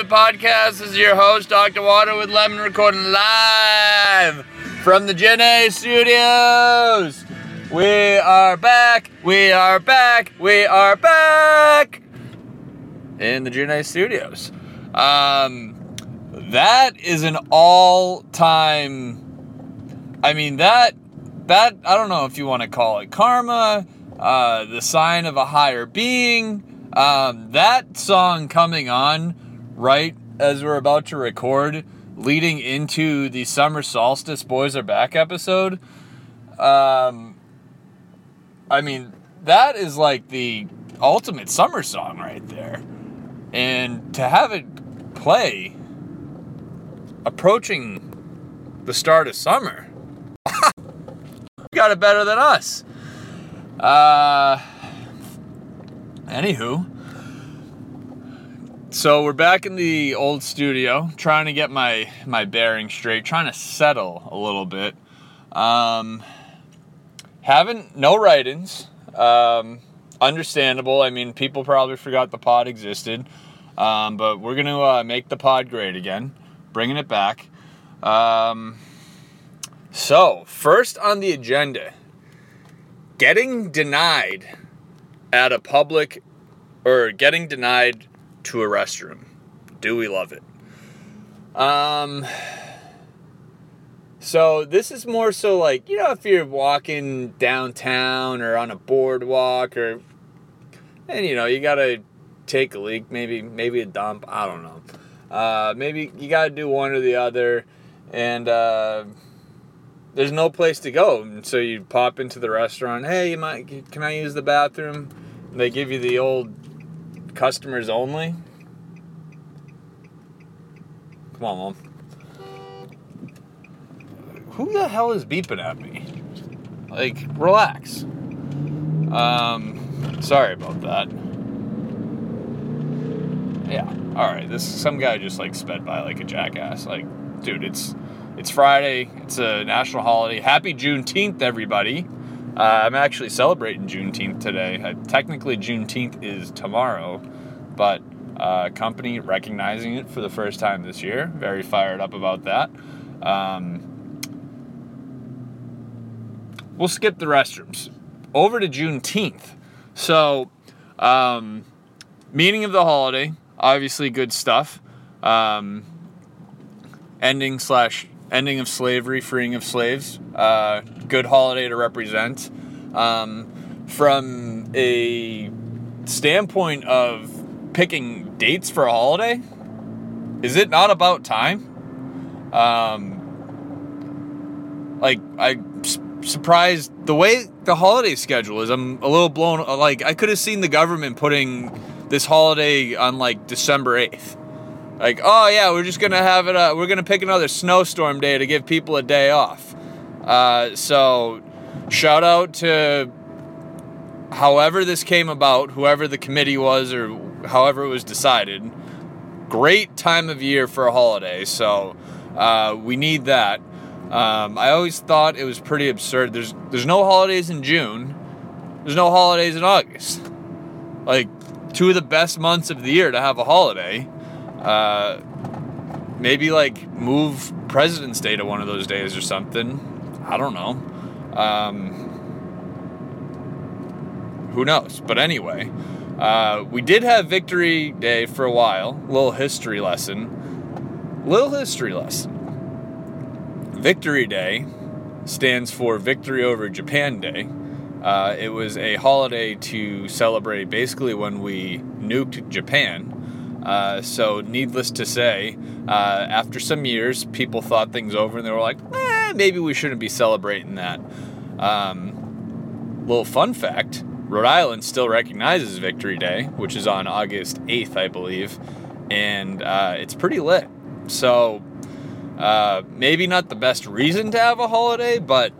It podcast. This is your host, Dr. Water with Lemon, recording live from the Gen A studios. We are back, we are back, we are back in the Gen A studios. Um, that is an all time, I mean, that, that, I don't know if you want to call it karma, uh, the sign of a higher being um, that song coming on right as we're about to record, leading into the summer solstice "Boys Are Back" episode. Um, I mean, that is like the ultimate summer song right there, and to have it play approaching the start of summer, got it better than us. Uh Anywho, so we're back in the old studio, trying to get my my bearings straight, trying to settle a little bit. Um, haven't no write-ins. Um, understandable. I mean, people probably forgot the pod existed, um, but we're gonna uh, make the pod great again, bringing it back. Um, so first on the agenda, getting denied at a public or getting denied to a restroom. Do we love it? Um so this is more so like, you know, if you're walking downtown or on a boardwalk or and you know, you got to take a leak, maybe maybe a dump, I don't know. Uh maybe you got to do one or the other and uh there's no place to go. And so you pop into the restaurant. Hey, you might can I use the bathroom? And they give you the old customers only. Come on, mom. Who the hell is beeping at me? Like, relax. Um, sorry about that. Yeah. All right. This some guy just like sped by like a jackass. Like, dude, it's it's Friday. It's a national holiday. Happy Juneteenth, everybody. Uh, I'm actually celebrating Juneteenth today. Uh, technically, Juneteenth is tomorrow, but uh, company recognizing it for the first time this year. Very fired up about that. Um, we'll skip the restrooms. Over to Juneteenth. So, um, meaning of the holiday, obviously good stuff. Um, ending slash ending of slavery, freeing of slaves. Uh, good holiday to represent. Um, from a standpoint of picking dates for a holiday, is it not about time? Um, like I'm surprised the way the holiday schedule is. I'm a little blown. Like I could have seen the government putting this holiday on like December eighth like, oh yeah, we're just gonna have it. Uh, we're gonna pick another snowstorm day to give people a day off. Uh, so, shout out to however this came about, whoever the committee was, or however it was decided. Great time of year for a holiday, so uh, we need that. Um, I always thought it was pretty absurd. There's there's no holidays in June. There's no holidays in August. Like two of the best months of the year to have a holiday. Uh, maybe like move President's Day to one of those days or something. I don't know. Um, who knows? But anyway, uh, we did have Victory Day for a while. Little history lesson. Little history lesson. Victory Day stands for Victory over Japan Day. Uh, it was a holiday to celebrate basically when we nuked Japan. Uh, so, needless to say, uh, after some years, people thought things over and they were like, eh, maybe we shouldn't be celebrating that. Um, little fun fact Rhode Island still recognizes Victory Day, which is on August 8th, I believe, and uh, it's pretty lit. So, uh, maybe not the best reason to have a holiday, but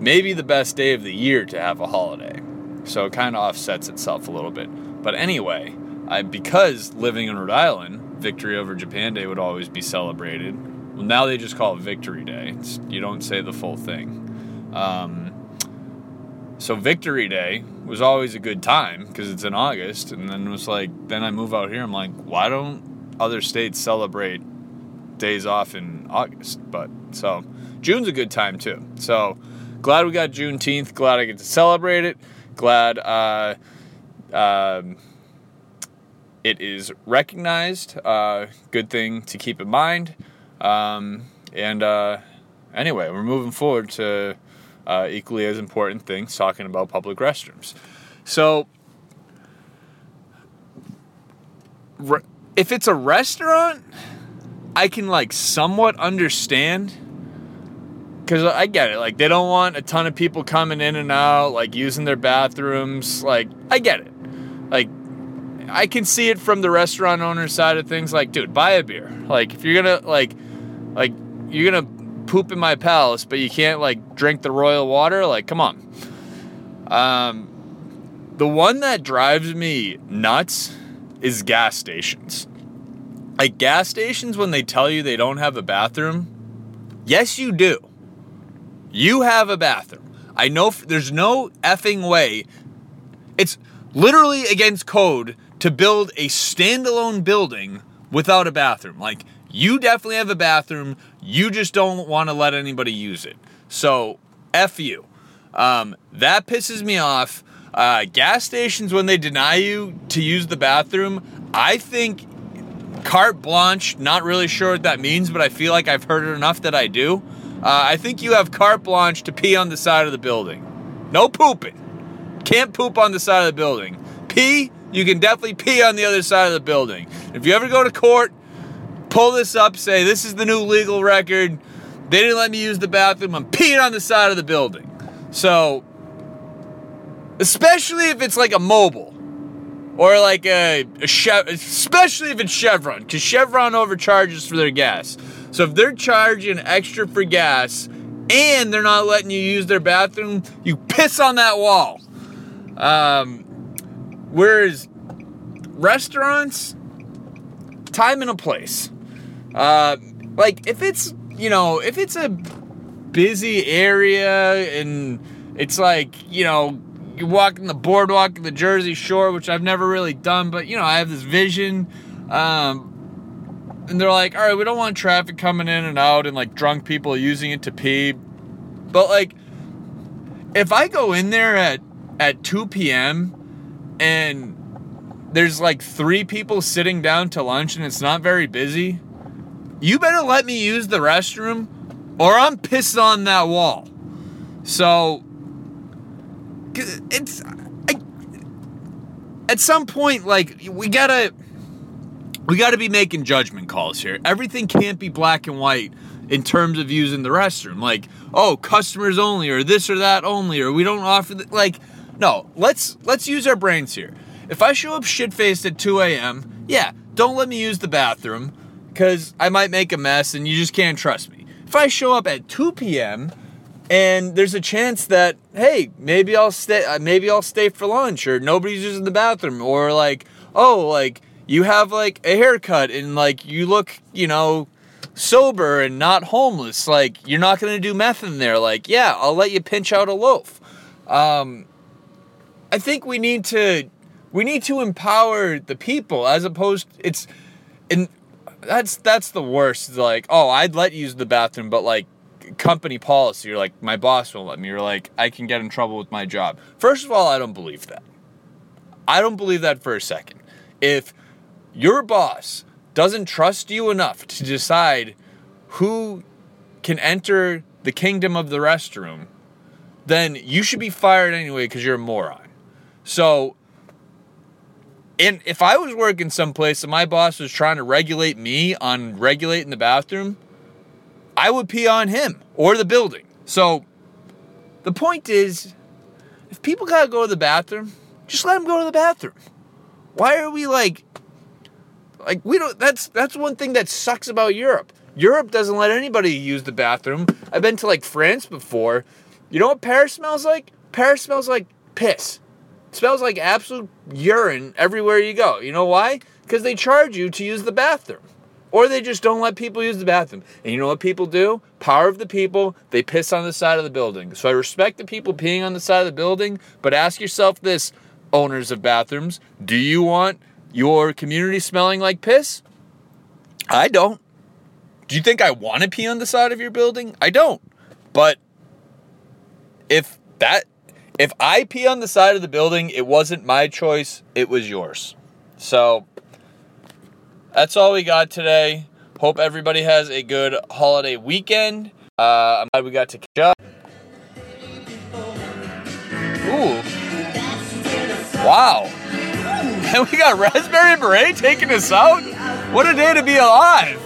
maybe the best day of the year to have a holiday. So, it kind of offsets itself a little bit. But anyway, I, because living in Rhode Island, victory over Japan Day would always be celebrated. Well, now they just call it Victory Day. It's, you don't say the full thing. Um, so Victory Day was always a good time because it's in August. And then it was like, then I move out here. I'm like, why don't other states celebrate days off in August? But so June's a good time too. So glad we got Juneteenth. Glad I get to celebrate it. Glad uh, um, it is recognized. Uh, good thing to keep in mind. Um, and uh, anyway, we're moving forward to uh, equally as important things talking about public restrooms. So, re- if it's a restaurant, I can like somewhat understand because I get it. Like, they don't want a ton of people coming in and out, like using their bathrooms. Like, I get it. Like, I can see it from the restaurant owner side of things. Like, dude, buy a beer. Like, if you're gonna like, like you're gonna poop in my palace, but you can't like drink the royal water. Like, come on. Um, the one that drives me nuts is gas stations. Like gas stations, when they tell you they don't have a bathroom, yes, you do. You have a bathroom. I know f- there's no effing way. It's literally against code to build a standalone building without a bathroom. Like, you definitely have a bathroom. You just don't want to let anybody use it. So, F you. Um, that pisses me off. Uh, gas stations, when they deny you to use the bathroom, I think carte blanche, not really sure what that means, but I feel like I've heard it enough that I do. Uh, I think you have carte blanche to pee on the side of the building. No pooping. Can't poop on the side of the building. Pee, you can definitely pee on the other side of the building. If you ever go to court, pull this up, say, this is the new legal record. They didn't let me use the bathroom. I'm peeing on the side of the building. So, especially if it's like a Mobil or like a, a especially if it's Chevron, because Chevron overcharges for their gas. So if they're charging extra for gas and they're not letting you use their bathroom, you piss on that wall. Um, whereas restaurants, time and a place. Uh, like if it's you know if it's a busy area and it's like you know you're walking the boardwalk of the Jersey Shore, which I've never really done, but you know I have this vision. Um, and they're like, all right, we don't want traffic coming in and out and like drunk people using it to pee. But like, if I go in there at at 2 p.m. and there's like three people sitting down to lunch and it's not very busy, you better let me use the restroom or I'm pissed on that wall. So it's I, at some point like we gotta we gotta be making judgment calls here. Everything can't be black and white in terms of using the restroom. Like oh customers only or this or that only or we don't offer the, like no let's let's use our brains here. If I show up shit faced at 2 a.m., yeah, don't let me use the bathroom because I might make a mess and you just can't trust me. If I show up at 2 p.m. and there's a chance that hey, maybe I'll stay, uh, maybe I'll stay for lunch, or nobody's using the bathroom, or like oh, like you have like a haircut and like you look, you know, sober and not homeless, like you're not gonna do meth in there. Like yeah, I'll let you pinch out a loaf. Um, I think we need to we need to empower the people as opposed it's and that's that's the worst like oh i'd let you use the bathroom but like company policy you're like my boss won't let me you're like i can get in trouble with my job. First of all i don't believe that. I don't believe that for a second. If your boss doesn't trust you enough to decide who can enter the kingdom of the restroom then you should be fired anyway because you're a moron so and if I was working someplace and my boss was trying to regulate me on regulating the bathroom, I would pee on him or the building. So the point is, if people gotta go to the bathroom, just let them go to the bathroom. Why are we like, like we don't? That's that's one thing that sucks about Europe. Europe doesn't let anybody use the bathroom. I've been to like France before. You know what Paris smells like? Paris smells like piss smells like absolute urine everywhere you go. You know why? Because they charge you to use the bathroom. or they just don't let people use the bathroom. And you know what people do? Power of the people, they piss on the side of the building. So I respect the people peeing on the side of the building, but ask yourself this, owners of bathrooms, do you want your community smelling like piss? I don't. Do you think I want to pee on the side of your building? I don't. But if that if I pee on the side of the building, it wasn't my choice, it was yours. So that's all we got today. Hope everybody has a good holiday weekend. Uh, I'm glad we got to catch up. Ooh. Wow. And we got Raspberry Beret taking us out? What a day to be alive.